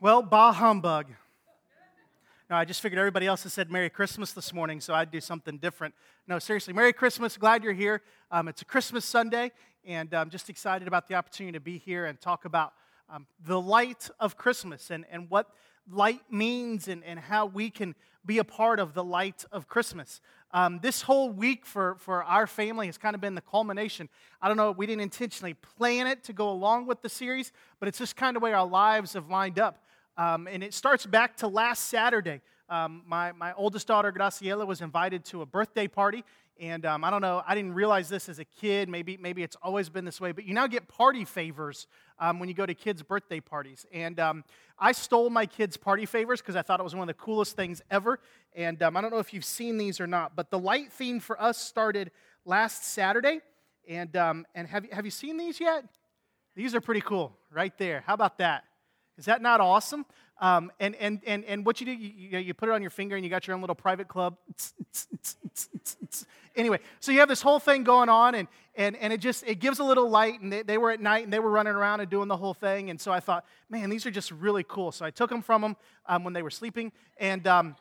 Well, bah humbug. No, I just figured everybody else has said Merry Christmas this morning, so I'd do something different. No, seriously, Merry Christmas. Glad you're here. Um, it's a Christmas Sunday, and I'm just excited about the opportunity to be here and talk about um, the light of Christmas and, and what light means and, and how we can be a part of the light of Christmas. Um, this whole week for, for our family has kind of been the culmination. I don't know, we didn't intentionally plan it to go along with the series, but it's just kind of way our lives have lined up. Um, and it starts back to last Saturday. Um, my, my oldest daughter, Graciela, was invited to a birthday party. And um, I don't know, I didn't realize this as a kid. Maybe, maybe it's always been this way, but you now get party favors um, when you go to kids' birthday parties. And um, I stole my kids' party favors because I thought it was one of the coolest things ever. And um, I don't know if you've seen these or not, but the light theme for us started last Saturday. And, um, and have, have you seen these yet? These are pretty cool, right there. How about that? Is that not awesome? Um, and, and, and, and what you do, you, you put it on your finger and you got your own little private club. anyway, so you have this whole thing going on and, and, and it just, it gives a little light and they, they were at night and they were running around and doing the whole thing. And so I thought, man, these are just really cool. So I took them from them um, when they were sleeping and, um,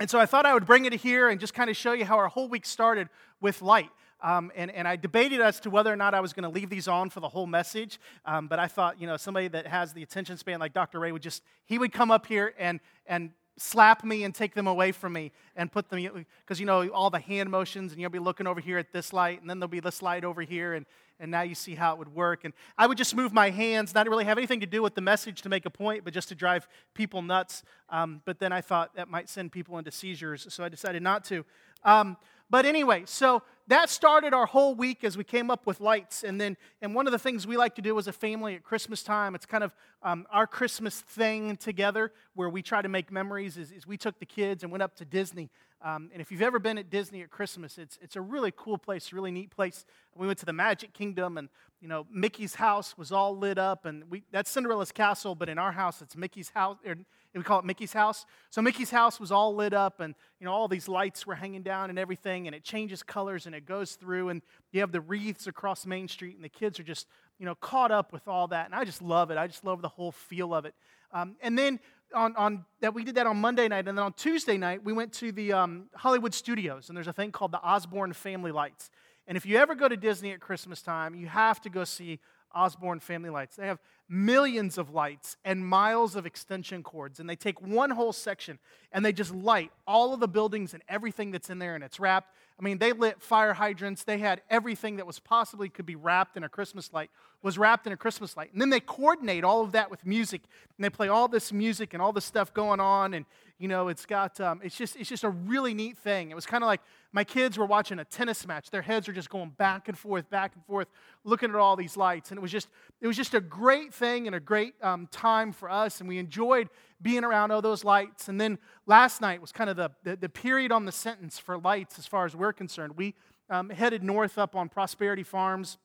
and so I thought I would bring it here and just kind of show you how our whole week started with light. Um, and, and I debated as to whether or not I was going to leave these on for the whole message. Um, but I thought, you know, somebody that has the attention span like Dr. Ray would just, he would come up here and, and slap me and take them away from me and put them, because, you know, all the hand motions, and you'll be looking over here at this light, and then there'll be this light over here, and, and now you see how it would work. And I would just move my hands, not really have anything to do with the message to make a point, but just to drive people nuts. Um, but then I thought that might send people into seizures, so I decided not to. Um, but anyway, so that started our whole week as we came up with lights. And then, and one of the things we like to do as a family at Christmas time, it's kind of um, our Christmas thing together where we try to make memories, is, is we took the kids and went up to Disney. Um, and if you've ever been at Disney at Christmas, it's, it's a really cool place, really neat place. We went to the Magic Kingdom, and you know Mickey's house was all lit up, and we, that's Cinderella's castle, but in our house, it's Mickey's house. Or, we call it Mickey's house. So Mickey's house was all lit up, and you know all these lights were hanging down and everything, and it changes colors and it goes through, and you have the wreaths across Main Street, and the kids are just you know caught up with all that, and I just love it. I just love the whole feel of it. Um, and then on, on that we did that on Monday night, and then on Tuesday night we went to the um, Hollywood Studios, and there's a thing called the Osborne Family Lights. And if you ever go to Disney at Christmas time, you have to go see Osborne Family Lights. They have millions of lights and miles of extension cords. And they take one whole section and they just light all of the buildings and everything that's in there and it's wrapped. I mean, they lit fire hydrants. They had everything that was possibly could be wrapped in a Christmas light was wrapped in a Christmas light. And then they coordinate all of that with music and they play all this music and all this stuff going on. And, you know, it's got, um, it's just, it's just a really neat thing. It was kind of like my kids were watching a tennis match. Their heads are just going back and forth, back and forth, looking at all these lights. And it was just, it was just a great thing and a great um, time for us. And we enjoyed being around all those lights. And then last night was kind of the, the, the period on the sentence for lights as far as we're concerned. We um, headed north up on Prosperity Farms.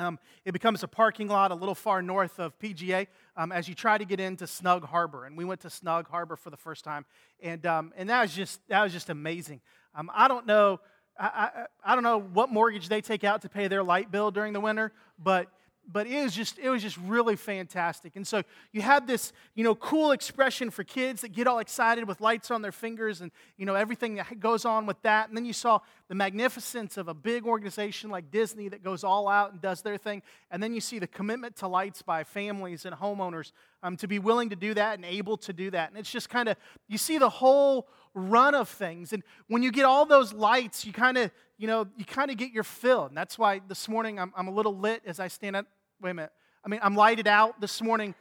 Um, it becomes a parking lot a little far north of PGA um, as you try to get into Snug Harbor. And we went to Snug Harbor for the first time. And, um, and that, was just, that was just amazing. Um, I don't know. I, I, I, don't know what mortgage they take out to pay their light bill during the winter, but but it was just it was just really fantastic. And so you had this you know cool expression for kids that get all excited with lights on their fingers and you know everything that goes on with that. And then you saw the magnificence of a big organization like disney that goes all out and does their thing. And then you see the commitment to lights by families and homeowners um, to be willing to do that and able to do that. And it's just kind of you see the whole run of things. And when you get all those lights you kind of you know you kind of get your fill. And that's why this morning I'm, I'm a little lit as i stand up wait a minute. I mean, I'm lighted out this morning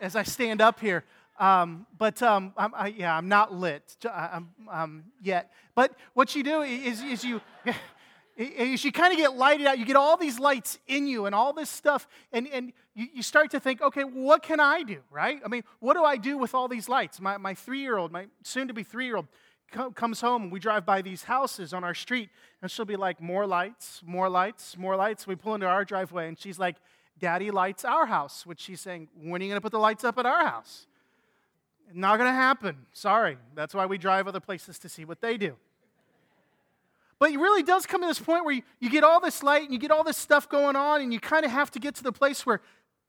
as I stand up here. Um, but um, I'm, I, yeah, I'm not lit I'm, um, yet. But what you do is, is you, you kind of get lighted out. You get all these lights in you and all this stuff, and, and you, you start to think, okay, what can I do, right? I mean, what do I do with all these lights? My, my three year old, my soon to be three year old, comes home and we drive by these houses on our street, and she'll be like, more lights, more lights, more lights. We pull into our driveway, and she's like, Daddy lights our house, which she's saying, when are you going to put the lights up at our house? Not going to happen. Sorry. That's why we drive other places to see what they do. But it really does come to this point where you, you get all this light and you get all this stuff going on, and you kind of have to get to the place where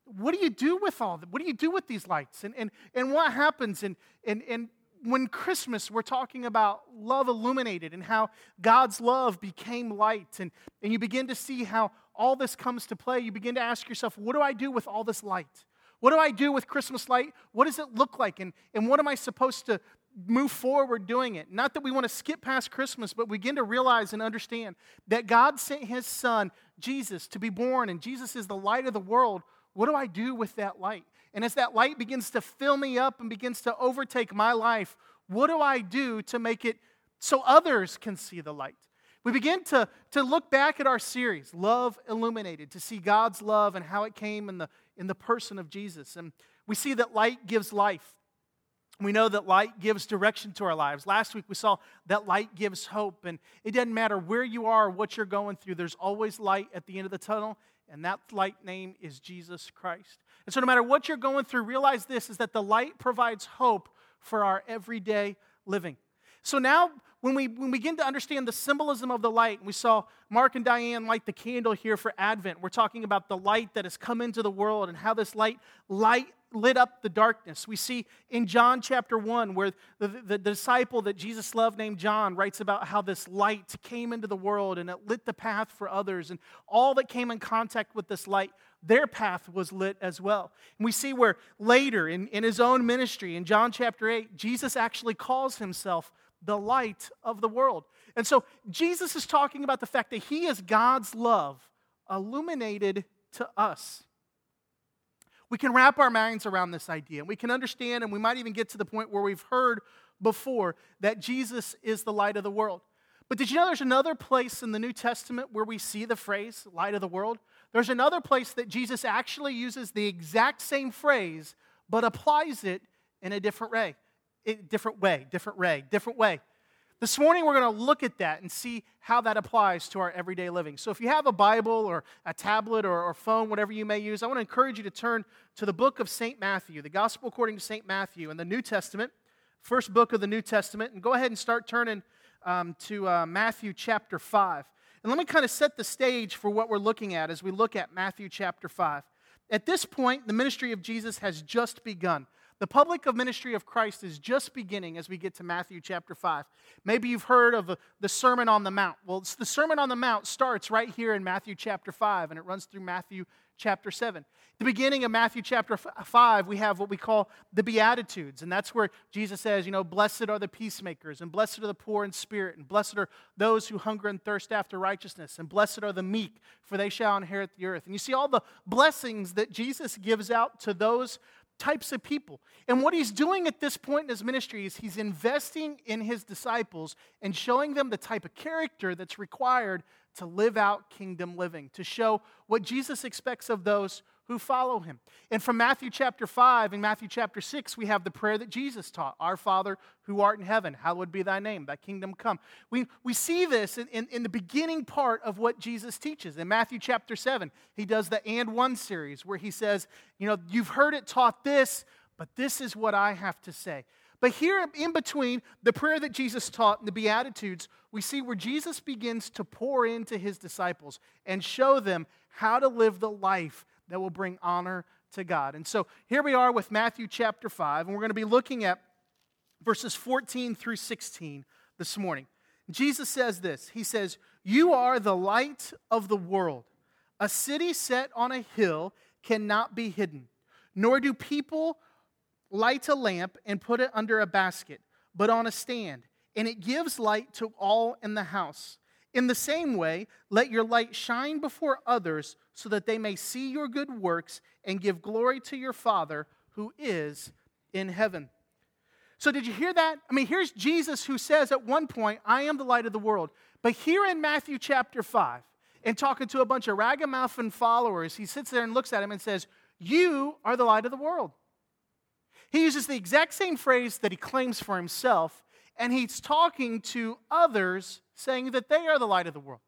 what do you do with all that? What do you do with these lights? And, and, and what happens? And, and, and when Christmas, we're talking about love illuminated and how God's love became light. And, and you begin to see how all this comes to play. You begin to ask yourself, what do I do with all this light? What do I do with Christmas light? What does it look like? And, and what am I supposed to move forward doing it? Not that we want to skip past Christmas, but begin to realize and understand that God sent his son, Jesus, to be born, and Jesus is the light of the world. What do I do with that light? And as that light begins to fill me up and begins to overtake my life, what do I do to make it so others can see the light? We begin to, to look back at our series, Love Illuminated, to see God's love and how it came in the, in the person of Jesus. And we see that light gives life. We know that light gives direction to our lives. Last week we saw that light gives hope. And it doesn't matter where you are or what you're going through, there's always light at the end of the tunnel. And that light name is Jesus Christ. And so, no matter what you're going through, realize this is that the light provides hope for our everyday living. So now, when we, when we begin to understand the symbolism of the light, we saw Mark and Diane light the candle here for Advent. We're talking about the light that has come into the world and how this light light lit up the darkness. We see in John chapter 1 where the, the, the, disciple that Jesus loved named John writes about how this light came into the world and it lit the path for others. And all that came in contact with this light their path was lit as well. And we see where later in, in his own ministry, in John chapter 8, Jesus actually calls himself the light of the world. And so Jesus is talking about the fact that he is God's love illuminated to us. We can wrap our minds around this idea. And we can understand, and we might even get to the point where we've heard before that Jesus is the light of the world. But did you know there's another place in the New Testament where we see the phrase light of the world? There's another place that Jesus actually uses the exact same phrase, but applies it in a different way. Different way, different way, different way. This morning, we're going to look at that and see how that applies to our everyday living. So, if you have a Bible or a tablet or, or phone, whatever you may use, I want to encourage you to turn to the book of St. Matthew, the Gospel according to St. Matthew in the New Testament, first book of the New Testament, and go ahead and start turning um, to uh, Matthew chapter 5. And let me kind of set the stage for what we're looking at as we look at Matthew chapter 5. At this point, the ministry of Jesus has just begun. The public of ministry of Christ is just beginning as we get to Matthew chapter 5. Maybe you've heard of the Sermon on the Mount. Well, the Sermon on the Mount starts right here in Matthew chapter 5, and it runs through Matthew chapter 7. At the beginning of Matthew chapter 5, we have what we call the Beatitudes, and that's where Jesus says, you know, blessed are the peacemakers, and blessed are the poor in spirit, and blessed are those who hunger and thirst after righteousness, and blessed are the meek, for they shall inherit the earth. And you see all the blessings that Jesus gives out to those types of people. And what he's doing at this point in his ministry is he's investing in his disciples and showing them the type of character that's required to live out kingdom living, to show what Jesus expects of those who follow him. And from Matthew chapter 5 and Matthew chapter 6, we have the prayer that Jesus taught Our Father who art in heaven, hallowed be thy name, thy kingdom come. We, we see this in, in, in the beginning part of what Jesus teaches. In Matthew chapter 7, he does the and one series where he says, You know, you've heard it taught this, but this is what I have to say. But here in between the prayer that Jesus taught and the Beatitudes, we see where Jesus begins to pour into his disciples and show them how to live the life that will bring honor to God. And so here we are with Matthew chapter 5, and we're going to be looking at verses 14 through 16 this morning. Jesus says this He says, You are the light of the world. A city set on a hill cannot be hidden, nor do people light a lamp and put it under a basket, but on a stand, and it gives light to all in the house. In the same way, let your light shine before others so that they may see your good works and give glory to your Father who is in heaven. So, did you hear that? I mean, here's Jesus who says at one point, I am the light of the world. But here in Matthew chapter 5, and talking to a bunch of ragamuffin followers, he sits there and looks at him and says, You are the light of the world. He uses the exact same phrase that he claims for himself, and he's talking to others saying that they are the light of the world.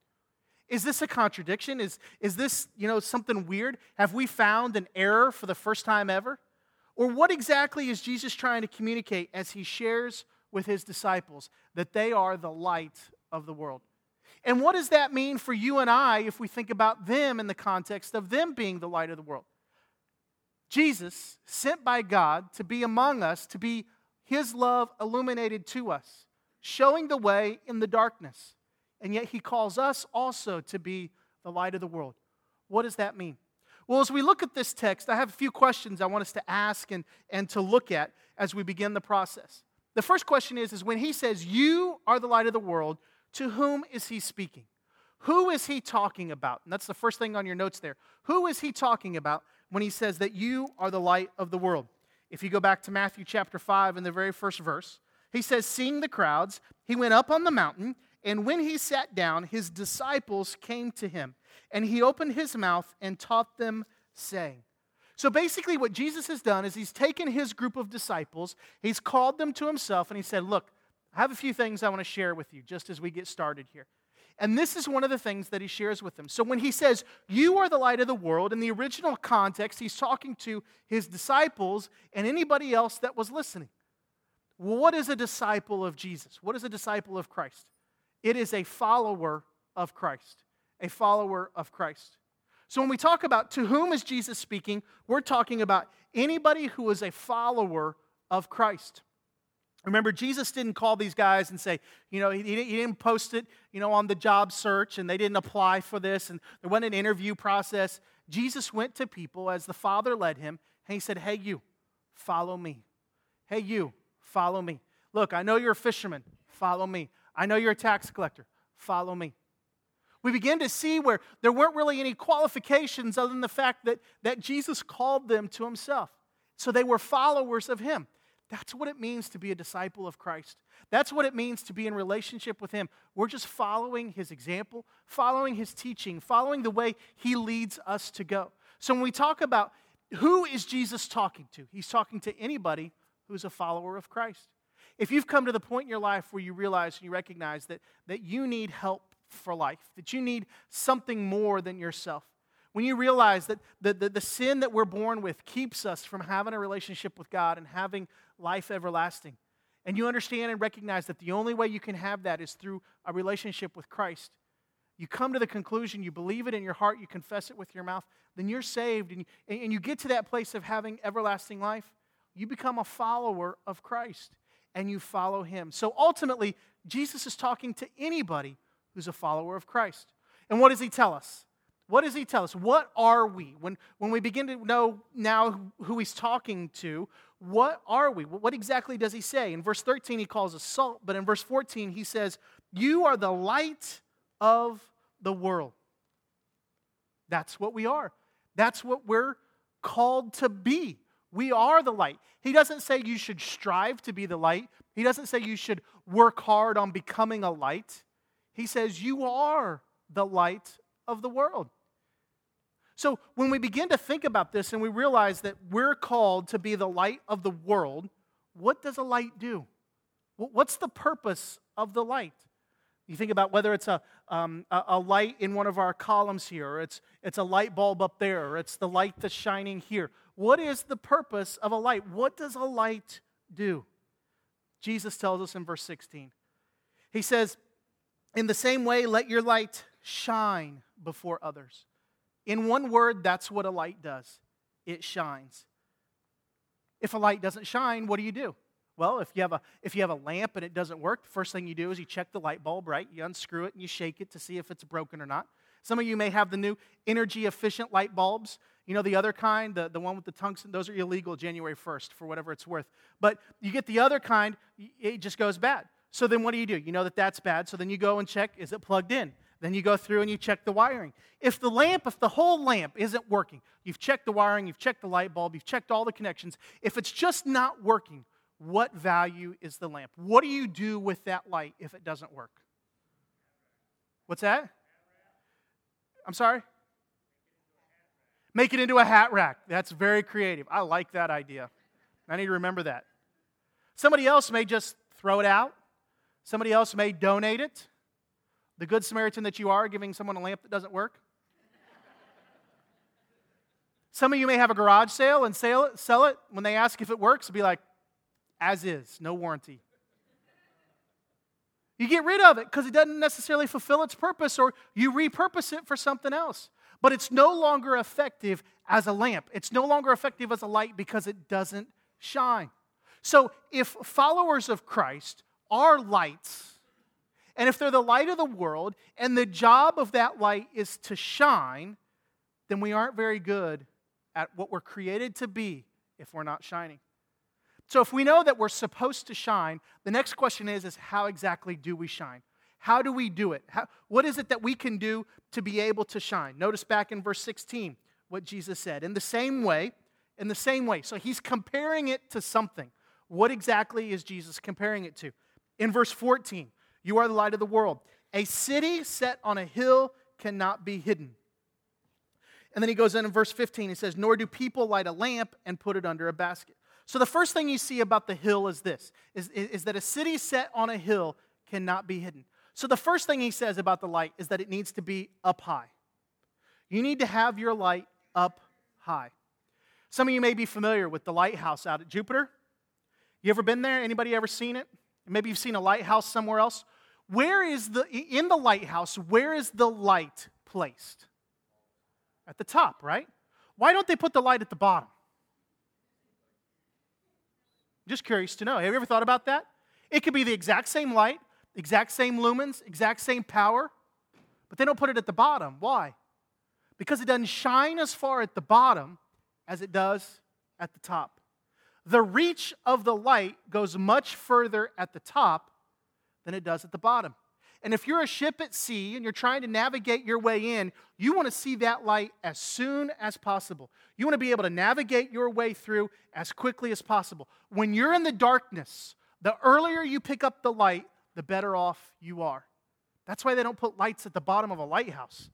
Is this a contradiction? Is, is this, you know, something weird? Have we found an error for the first time ever? Or what exactly is Jesus trying to communicate as he shares with his disciples that they are the light of the world? And what does that mean for you and I if we think about them in the context of them being the light of the world? Jesus, sent by God to be among us, to be his love illuminated to us, showing the way in the darkness. And yet he calls us also to be the light of the world. What does that mean? Well, as we look at this text, I have a few questions I want us to ask and, and to look at as we begin the process. The first question is, is when he says, You are the light of the world, to whom is he speaking? Who is he talking about? And that's the first thing on your notes there. Who is he talking about when he says that you are the light of the world? If you go back to Matthew chapter 5 in the very first verse, he says, Seeing the crowds, he went up on the mountain, and when he sat down, his disciples came to him, and he opened his mouth and taught them, saying, so basically, what Jesus has done is he's taken his group of disciples, he's called them to himself, and he said, Look, I have a few things I want to share with you just as we get started here. And this is one of the things that he shares with them. So when he says, You are the light of the world, in the original context, he's talking to his disciples and anybody else that was listening. What is a disciple of Jesus? What is a disciple of Christ? It is a follower of Christ. A follower of Christ. So when we talk about to whom is Jesus speaking, we're talking about anybody who is a follower of Christ. Remember, Jesus didn't call these guys and say, you know, he, he didn't post it, you know, on the job search and they didn't apply for this and there wasn't an interview process. Jesus went to people as the Father led him and he said, hey, you, follow me. Hey, you, follow me. Look, I know you're a fisherman. Follow me. I know you're a tax collector. Follow me. We begin to see where there weren't really any qualifications other than the fact that, that Jesus called them to himself. So they were followers of him. That's what it means to be a disciple of Christ. That's what it means to be in relationship with Him. We're just following His example, following His teaching, following the way He leads us to go. So when we talk about who is Jesus talking to, He's talking to anybody who's a follower of Christ. If you've come to the point in your life where you realize and you recognize that, that you need help for life, that you need something more than yourself, when you realize that the, the, the, sin that we're born with keeps us from having a relationship with God and having life everlasting, and you understand and recognize that the only way you can have that is through a relationship with Christ, you come to the conclusion, you believe it in your heart, you confess it with your mouth, then you're saved, and and you get to that place of having everlasting life. You become a follower of Christ and you follow him. So ultimately, Jesus is talking to anybody who's a follower of Christ. And what does he tell us? What does he tell us? What are we? When, when we begin to know now who he's talking to, what are we? What exactly does he say? In verse 13, he calls us salt, but in verse 14, he says, You are the light of the world. That's what we are. That's what we're called to be. We are the light. He doesn't say you should strive to be the light, he doesn't say you should work hard on becoming a light. He says you are the light of the world. So when we begin to think about this and we realize that we're called to be the light of the world, what does a light do? What's the purpose of the light? You think about whether it's a, um, a, light in one of our columns here, it's, it's a light bulb up there, it's the light that's shining here. What is the purpose of a light? What does a light do? Jesus tells us in verse 16. He says, In the same way, let your light shine before others in one word, that's what a light does it shines. If a light doesn't shine, what do you do? Well, if you have a if you have a lamp and it doesn't work, the first thing you do is you check the light bulb, right? You unscrew it and you shake it to see if it's broken or not. Some of you may have the new energy efficient light bulbs. You know, the other kind, the, the one with the tungsten, those are illegal January 1st for whatever it's worth. But you get the other kind, it just goes bad. So then what do you do? You know that that's bad. So then you go and check, is it plugged in? Then you go through and you check the wiring. If the lamp, if the whole lamp isn't working, you've checked the wiring, you've checked the light bulb, you've checked all the connections. If it's just not working, what value is the lamp? What do you do with that light if it doesn't work? What's that? I'm sorry? Make it into a hat rack. That's very creative. I like that idea. I need to remember that. Somebody else may just throw it out. Somebody else may donate it. The good Samaritan that you are, giving someone a lamp that doesn't work? Some of you may have a garage sale and sell it, sell it. When they ask if it works, be like, as is, no warranty. You get rid of it because it doesn't necessarily fulfill its purpose, or you repurpose it for something else. but it's no longer effective as a lamp. It's no longer effective as a light because it doesn't shine. So, if followers of Christ are lights, and if they're the light of the world, and the job of that light is to shine, then we aren't very good at what we're created to be if we're not shining. So, if we know that we're supposed to shine, the next question is, is how exactly do we shine? How do we do it? How, what is it that we can do to be able to shine? Notice back in verse 16 what Jesus said. In the same way, in the same way. So he's comparing it to something. What exactly is Jesus comparing it to? In verse 14, you are the light of the world. A city set on a hill cannot be hidden. And then he goes in in verse 15, he says, Nor do people light a lamp and put it under a basket. So the first thing you see about the hill is this is, is that a city set on a hill cannot be hidden. So, the first thing he says about the light is that it needs to be up high. You need to have your light up high. Some of you may be familiar with the lighthouse out at Jupiter. You ever been there? Anybody ever seen it? Maybe you've seen a lighthouse somewhere else. Where is the in the lighthouse, where is the light placed? At the top, right? Why don't they put the light at the bottom? Just curious to know. Have you ever thought about that? It could be the exact same light, exact same lumens, exact same power, but they don't put it at the bottom. Why? Because it doesn't shine as far at the bottom as it does at the top. The reach of the light goes much further at the top than it does at the bottom. And if you're a ship at sea and you're trying to navigate your way in, you want to see that light as soon as possible. You want to be able to navigate your way through as quickly as possible. When you're in the darkness, the earlier you pick up the light, the better off you are. That's why they don't put lights at the bottom of a lighthouse.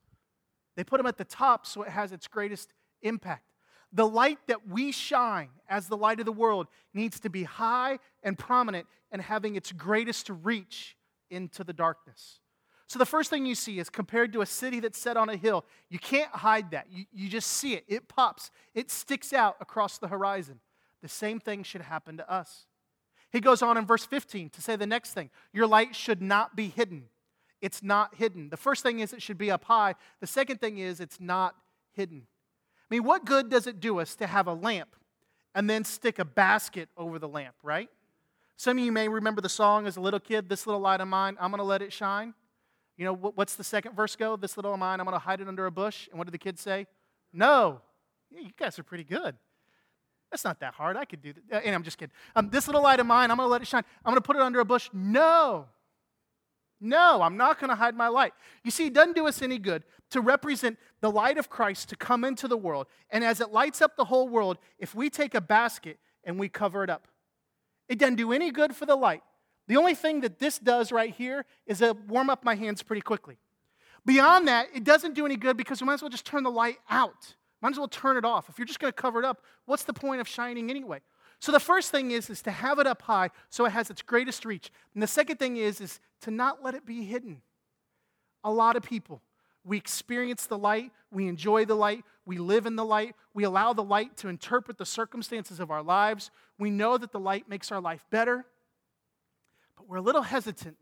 They put them at the top so it has its greatest impact. The light that we shine as the light of the world needs to be high and prominent and having its greatest reach into the darkness. So, the first thing you see is compared to a city that's set on a hill, you can't hide that. You, you just see it. It pops, it sticks out across the horizon. The same thing should happen to us. He goes on in verse 15 to say the next thing your light should not be hidden. It's not hidden. The first thing is it should be up high. The second thing is it's not hidden. I mean, what good does it do us to have a lamp and then stick a basket over the lamp, right? Some of you may remember the song as a little kid, This Little Light of Mine, I'm going to let it shine. You know, what's the second verse go? This little of mine, I'm going to hide it under a bush. And what did the kids say? No. Yeah, you guys are pretty good. That's not that hard. I could do that. And I'm just kidding. Um, this little light of mine, I'm going to let it shine. I'm going to put it under a bush. No. No, I'm not going to hide my light. You see, it doesn't do us any good to represent the light of Christ to come into the world. And as it lights up the whole world, if we take a basket and we cover it up, it doesn't do any good for the light. The only thing that this does right here is to warm up my hands pretty quickly. Beyond that, it doesn't do any good because we might as well just turn the light out. Might as well turn it off. If you're just going to cover it up, what's the point of shining anyway? So the first thing is, is to have it up high so it has its greatest reach. And the second thing is, is to not let it be hidden. A lot of people, we experience the light, we enjoy the light, we live in the light, we allow the light to interpret the circumstances of our lives. We know that the light makes our life better, but we're a little hesitant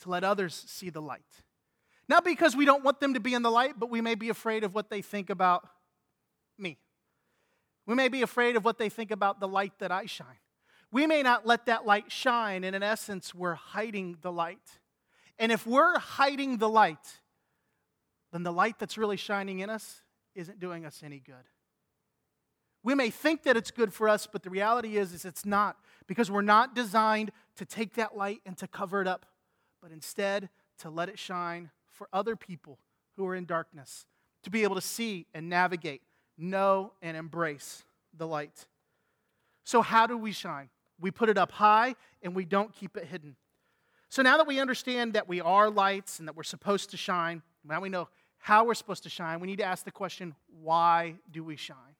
to let others see the light. Not because we don't want them to be in the light, but we may be afraid of what they think about me. We may be afraid of what they think about the light that I shine. We may not let that light shine, and in essence, we're hiding the light. And if we're hiding the light, then the light that's really shining in us isn't doing us any good. We may think that it's good for us, but the reality is, is it's not because we're not designed to take that light and to cover it up, but instead to let it shine for other people who are in darkness to be able to see and navigate, know and embrace the light. So, how do we shine? We put it up high and we don't keep it hidden. So, now that we understand that we are lights and that we're supposed to shine, now we know how we're supposed to shine, we need to ask the question why do we shine?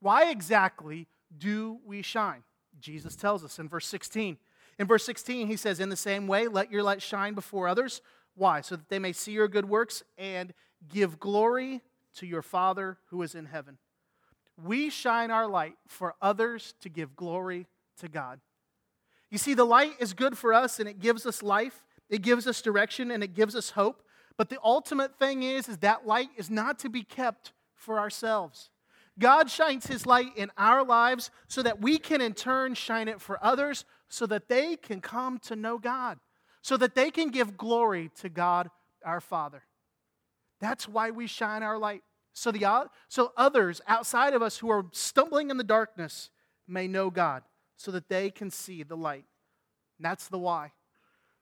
Why exactly do we shine? Jesus tells us in verse 16. In verse 16, he says, In the same way, let your light shine before others why? So that they may see your good works and give glory to your Father who is in heaven. We shine our light for others to give glory to God. You see, the light is good for us and it gives us life, it gives us direction, and it gives us hope. But the ultimate thing is, is that light is not to be kept for ourselves. God shines his light in our lives so that we can in turn shine it for others so that they can come to know God, so that they can give glory to God our Father. That's why we shine our light. So, the, so others outside of us who are stumbling in the darkness may know God, so that they can see the light. And that's the why.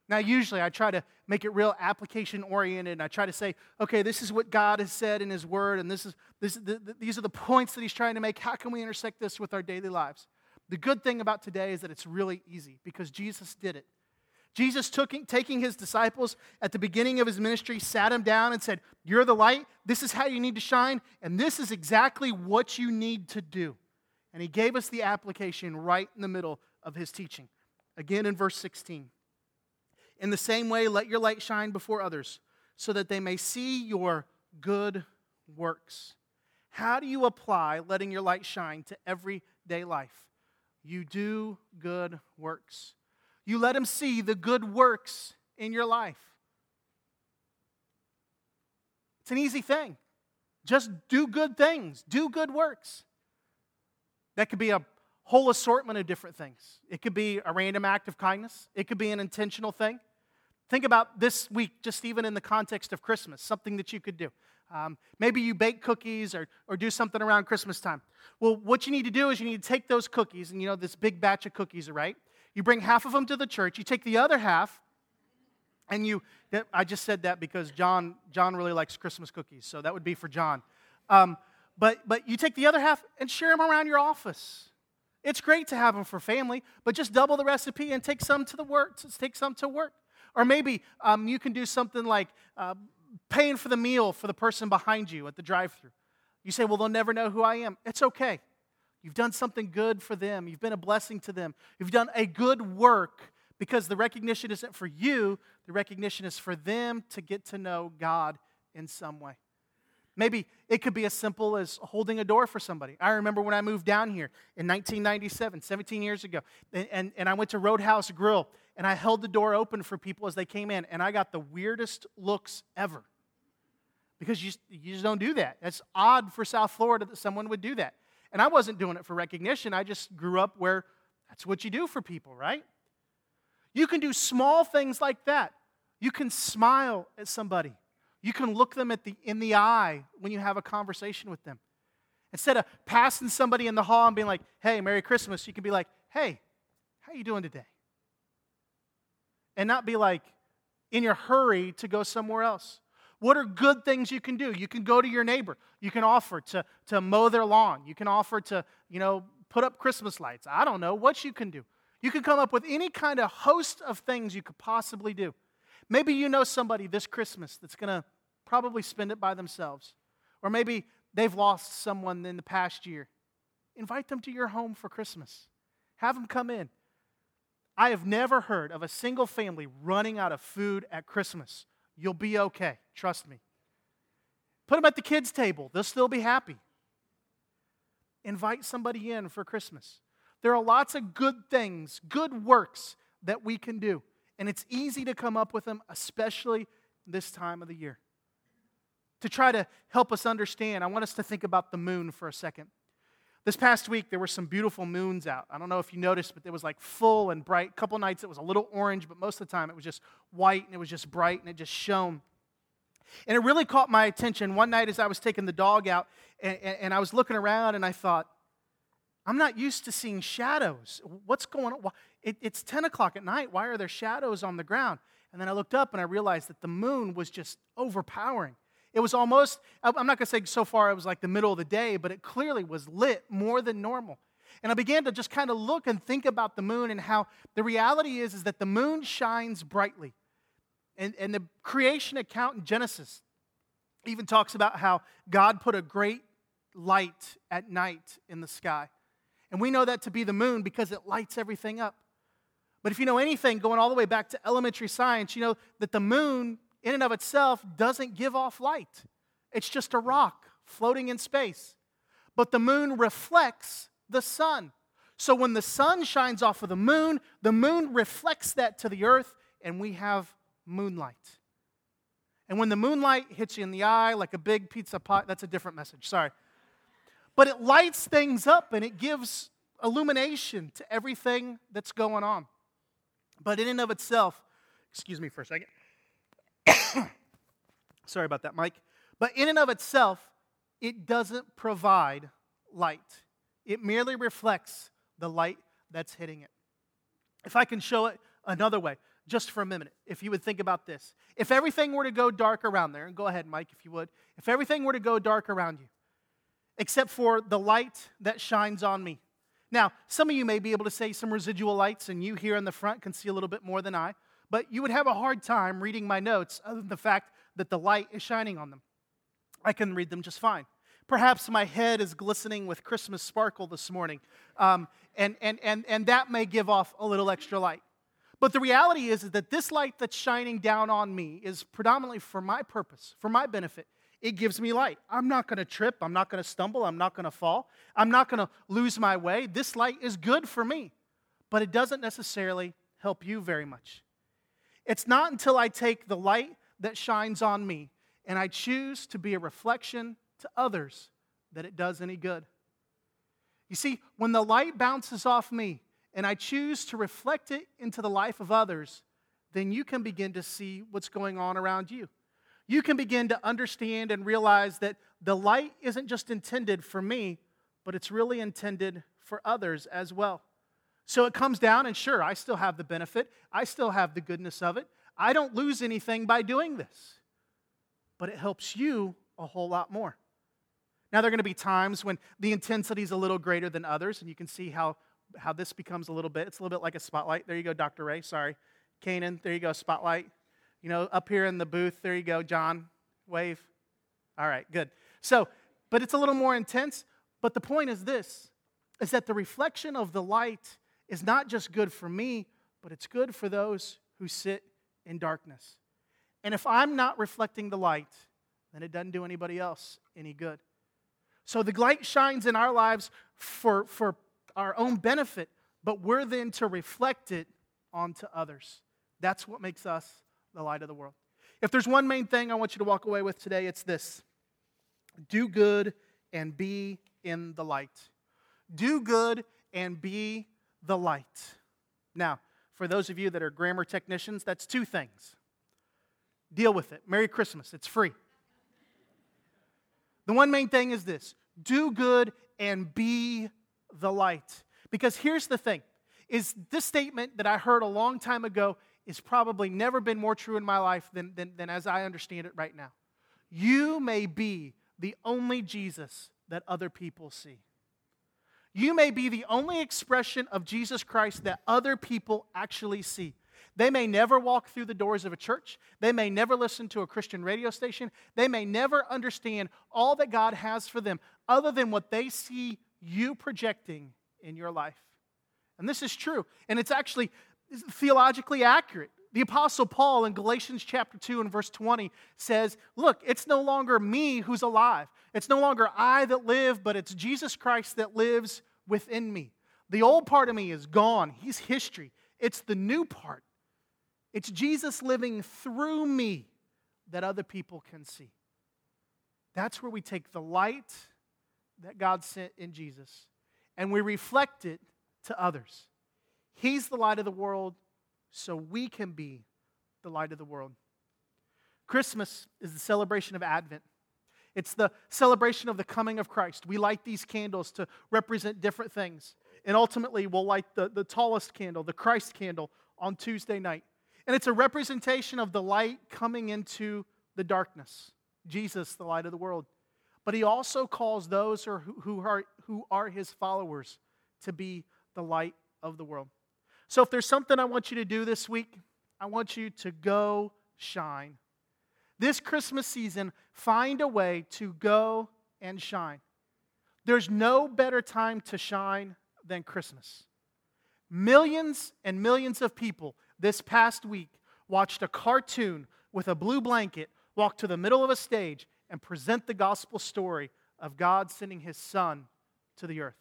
Now, usually I try to make it real application oriented, and I try to say, okay, this is what God has said in His Word, and this is, this, the, the, these are the points that He's trying to make. How can we intersect this with our daily lives? The good thing about today is that it's really easy because Jesus did it. Jesus took, taking his disciples at the beginning of his ministry, sat him down and said, You're the light. This is how you need to shine. And this is exactly what you need to do. And he gave us the application right in the middle of his teaching. Again in verse 16. In the same way, let your light shine before others, so that they may see your good works. How do you apply letting your light shine to everyday life? You do good works. You let them see the good works in your life. It's an easy thing. Just do good things, do good works. That could be a whole assortment of different things. It could be a random act of kindness, it could be an intentional thing. Think about this week, just even in the context of Christmas, something that you could do. Um, maybe you bake cookies or, or do something around Christmas time. Well, what you need to do is you need to take those cookies, and you know, this big batch of cookies, right? You bring half of them to the church, you take the other half, and you, I just said that because John, John really likes Christmas cookies, so that would be for John. Um, but, but you take the other half and share them around your office. It's great to have them for family, but just double the recipe and take some to the work. Take some to work. Or maybe um, you can do something like uh, paying for the meal for the person behind you at the drive-through. You say, "Well, they'll never know who I am." It's okay. You've done something good for them. You've been a blessing to them. You've done a good work because the recognition isn't for you. The recognition is for them to get to know God in some way. Maybe it could be as simple as holding a door for somebody. I remember when I moved down here in 1997, 17 years ago, and, and, and, I went to Roadhouse Grill and I held the door open for people as they came in, and I got the weirdest looks ever. Because you, you just don't do that. That's odd for South Florida that someone would do that. And I wasn't doing it for recognition, I just grew up where that's what you do for people, right? You can do small things like that. You can smile at somebody. You can look them at the, in the eye when you have a conversation with them. Instead of passing somebody in the hall and being like, hey, Merry Christmas, you can be like, hey, how are you doing today? And not be like in your hurry to go somewhere else. What are good things you can do? You can go to your neighbor. You can offer to, to mow their lawn. You can offer to, you know, put up Christmas lights. I don't know what you can do. You can come up with any kind of host of things you could possibly do. Maybe you know somebody this Christmas that's going to probably spend it by themselves. Or maybe they've lost someone in the past year. Invite them to your home for Christmas. Have them come in. I have never heard of a single family running out of food at Christmas. You'll be okay. Trust me. Put them at the kids' table, they'll still be happy. Invite somebody in for Christmas. There are lots of good things, good works that we can do. And it's easy to come up with them, especially this time of the year. To try to help us understand, I want us to think about the moon for a second. This past week, there were some beautiful moons out. I don't know if you noticed, but it was like full and bright. A couple nights it was a little orange, but most of the time it was just white and it was just bright and it just shone. And it really caught my attention one night as I was taking the dog out and, and I was looking around and I thought, I'm not used to seeing shadows. What's going on? It, it's 10 o'clock at night. Why are there shadows on the ground? And then I looked up and I realized that the moon was just overpowering. It was almost, I'm not going to say so far it was like the middle of the day, but it clearly was lit more than normal. And I began to just kind of look and think about the moon and how the reality is, is that the moon shines brightly. And, and the creation account in Genesis even talks about how God put a great light at night in the sky. And we know that to be the moon because it lights everything up. But if you know anything going all the way back to elementary science, you know that the moon, in and of itself, doesn't give off light. It's just a rock floating in space. But the moon reflects the sun. So when the sun shines off of the moon, the moon reflects that to the earth, and we have moonlight. And when the moonlight hits you in the eye like a big pizza pot, that's a different message. Sorry. But it lights things up and it gives illumination to everything that's going on. But in and of itself, excuse me for a second. Sorry about that, Mike. But in and of itself, it doesn't provide light. It merely reflects the light that's hitting it. If I can show it another way, just for a minute, if you would think about this. If everything were to go dark around there, and go ahead, Mike, if you would. If everything were to go dark around you, except for the light that shines on me. Now, some of you may be able to say some residual lights, and you here in the front can see a little bit more than I, but you would have a hard time reading my notes other than the fact that the light is shining on them. I can read them just fine. Perhaps my head is glistening with Christmas sparkle this morning, um, and, and, and, and that may give off a little extra light. But the reality is, is that this light that's shining down on me is predominantly for my purpose, for my benefit. It gives me light. I'm not going to trip. I'm not going to stumble. I'm not going to fall. I'm not going to lose my way. This light is good for me, but it doesn't necessarily help you very much. It's not until I take the light that shines on me and I choose to be a reflection to others that it does any good. You see, when the light bounces off me and I choose to reflect it into the life of others, then you can begin to see what's going on around you. You can begin to understand and realize that the light isn't just intended for me, but it's really intended for others as well. So it comes down, and sure, I still have the benefit, I still have the goodness of it. I don't lose anything by doing this, but it helps you a whole lot more. Now, there are going to be times when the intensity is a little greater than others, and you can see how, how this becomes a little bit. It's a little bit like a spotlight. There you go, Dr. Ray. Sorry. Canaan, there you go, spotlight. You know, up here in the booth, there you go, John. Wave. All right, good. So, but it's a little more intense. But the point is this is that the reflection of the light is not just good for me, but it's good for those who sit in darkness. And if I'm not reflecting the light, then it doesn't do anybody else any good. So the light shines in our lives for, for our own benefit, but we're then to reflect it onto others. That's what makes us the light of the world. If there's one main thing I want you to walk away with today, it's this do good and be in the light. Do good and be the light. Now, for those of you that are grammar technicians, that's two things. Deal with it. Merry Christmas. It's free. The one main thing is this do good and be the light. Because here's the thing is this statement that I heard a long time ago is probably never been more true in my life than, than, than as I understand it right now. You may be the only Jesus that other people see. You may be the only expression of Jesus Christ that other people actually see. They may never walk through the doors of a church. They may never listen to a Christian radio station. They may never understand all that God has for them other than what they see you projecting in your life. And this is true. And it's actually theologically accurate. The Apostle Paul in Galatians chapter 2 and verse 20 says, Look, it's no longer me who's alive. It's no longer I that live, but it's Jesus Christ that lives within me. The old part of me is gone. He's history. It's the new part. It's Jesus living through me that other people can see. That's where we take the light that God sent in Jesus and we reflect it to others. He's the light of the world, so we can be the light of the world. Christmas is the celebration of Advent. It's the celebration of the coming of Christ. We light these candles to represent different things. And ultimately, we'll light the, the tallest candle, the Christ candle, on Tuesday night. And it's a representation of the light coming into the darkness. Jesus, the light of the world. But he also calls those who are, who are his followers to be the light of the world. So if there's something I want you to do this week, I want you to go shine. This Christmas season, find a way to go and shine. There's no better time to shine than Christmas. Millions and millions of people this past week watched a cartoon with a blue blanket walk to the middle of a stage and present the gospel story of God sending his son to the earth.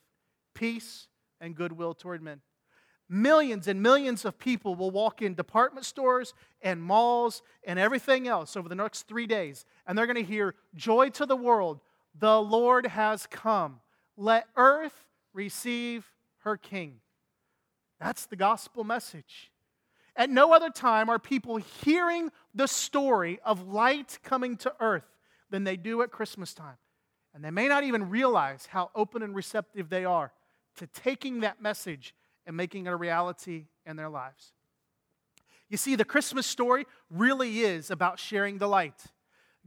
Peace and goodwill toward men. Millions and millions of people will walk in department stores and malls and everything else over the next three days, and they're going to hear, Joy to the world, the Lord has come. Let earth receive her king. That's the gospel message. At no other time are people hearing the story of light coming to earth than they do at Christmas time. And they may not even realize how open and receptive they are to taking that message and making it a reality in their lives. You see, the Christmas story really is about sharing the light.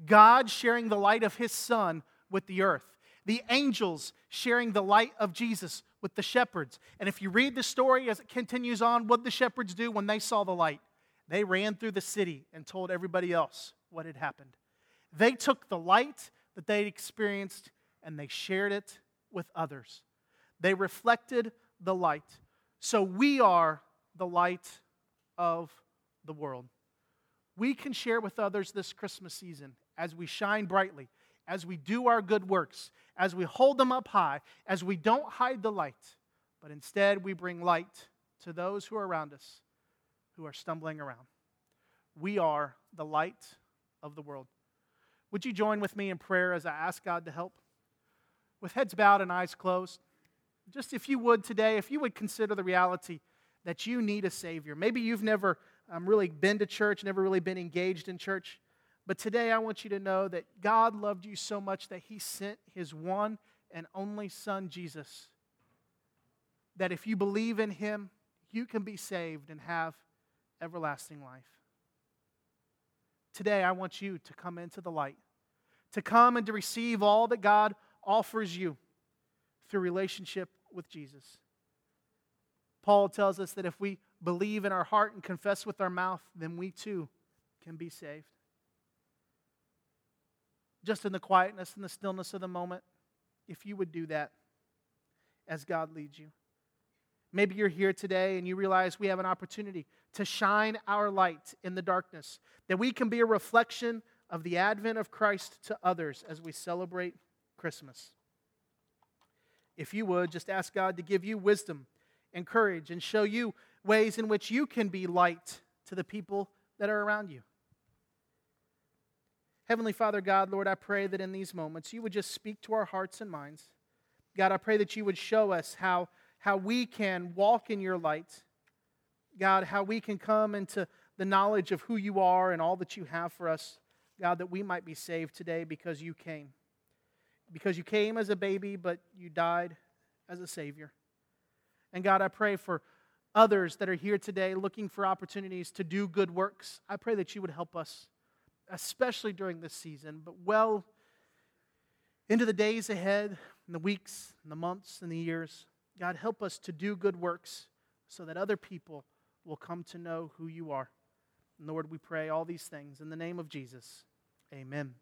God sharing the light of his Son with the earth. The angels sharing the light of Jesus with the shepherds. And if you read the story as it continues on, what the shepherds do when they saw the light? They ran through the city and told everybody else what had happened. They took the light that they'd experienced and they shared it with others. They reflected the light. So we are the light of the world. We can share with others this Christmas season as we shine brightly, as we do our good works, as we hold them up high, as we don't hide the light, but instead we bring light to those who are around us who are stumbling around. We are the light of the world. Would you join with me in prayer as I ask God to help? With heads bowed and eyes closed just if you would today, if you would consider the reality that you need a Savior. Maybe you've never um, really been to church, never really been engaged in church. But today I want you to know that God loved you so much that He sent His one and only Son, Jesus. That if you believe in Him, you can be saved and have everlasting life. Today I want you to come into the light, to come and to receive all that God offers you through relationship with Jesus. Paul tells us that if we believe in our heart and confess with our mouth, then we too can be saved. Just in the quietness and the stillness of the moment, if you would do that as God leads you. Maybe you're here today and you realize we have an opportunity to shine our light in the darkness, that we can be a reflection of the advent of Christ to others as we celebrate Christmas if you would, just ask God to give you wisdom and courage and show you ways in which you can be light to the people that are around you. Heavenly Father, God, Lord, I pray that in these moments you would just speak to our hearts and minds. God, I pray that you would show us how, how we can walk in your light. God, how we can come into the knowledge of who you are and all that you have for us. God, that we might be saved today because you came because you came as a baby, but you died as a Savior. And God, I pray for others that are here today looking for opportunities to do good works. I pray that you would help us, especially during this season, but well into the days ahead, and the weeks, and the months, and the years. God, help us to do good works so that other people will come to know who you are. And Lord, we pray all these things in the name of Jesus. Amen.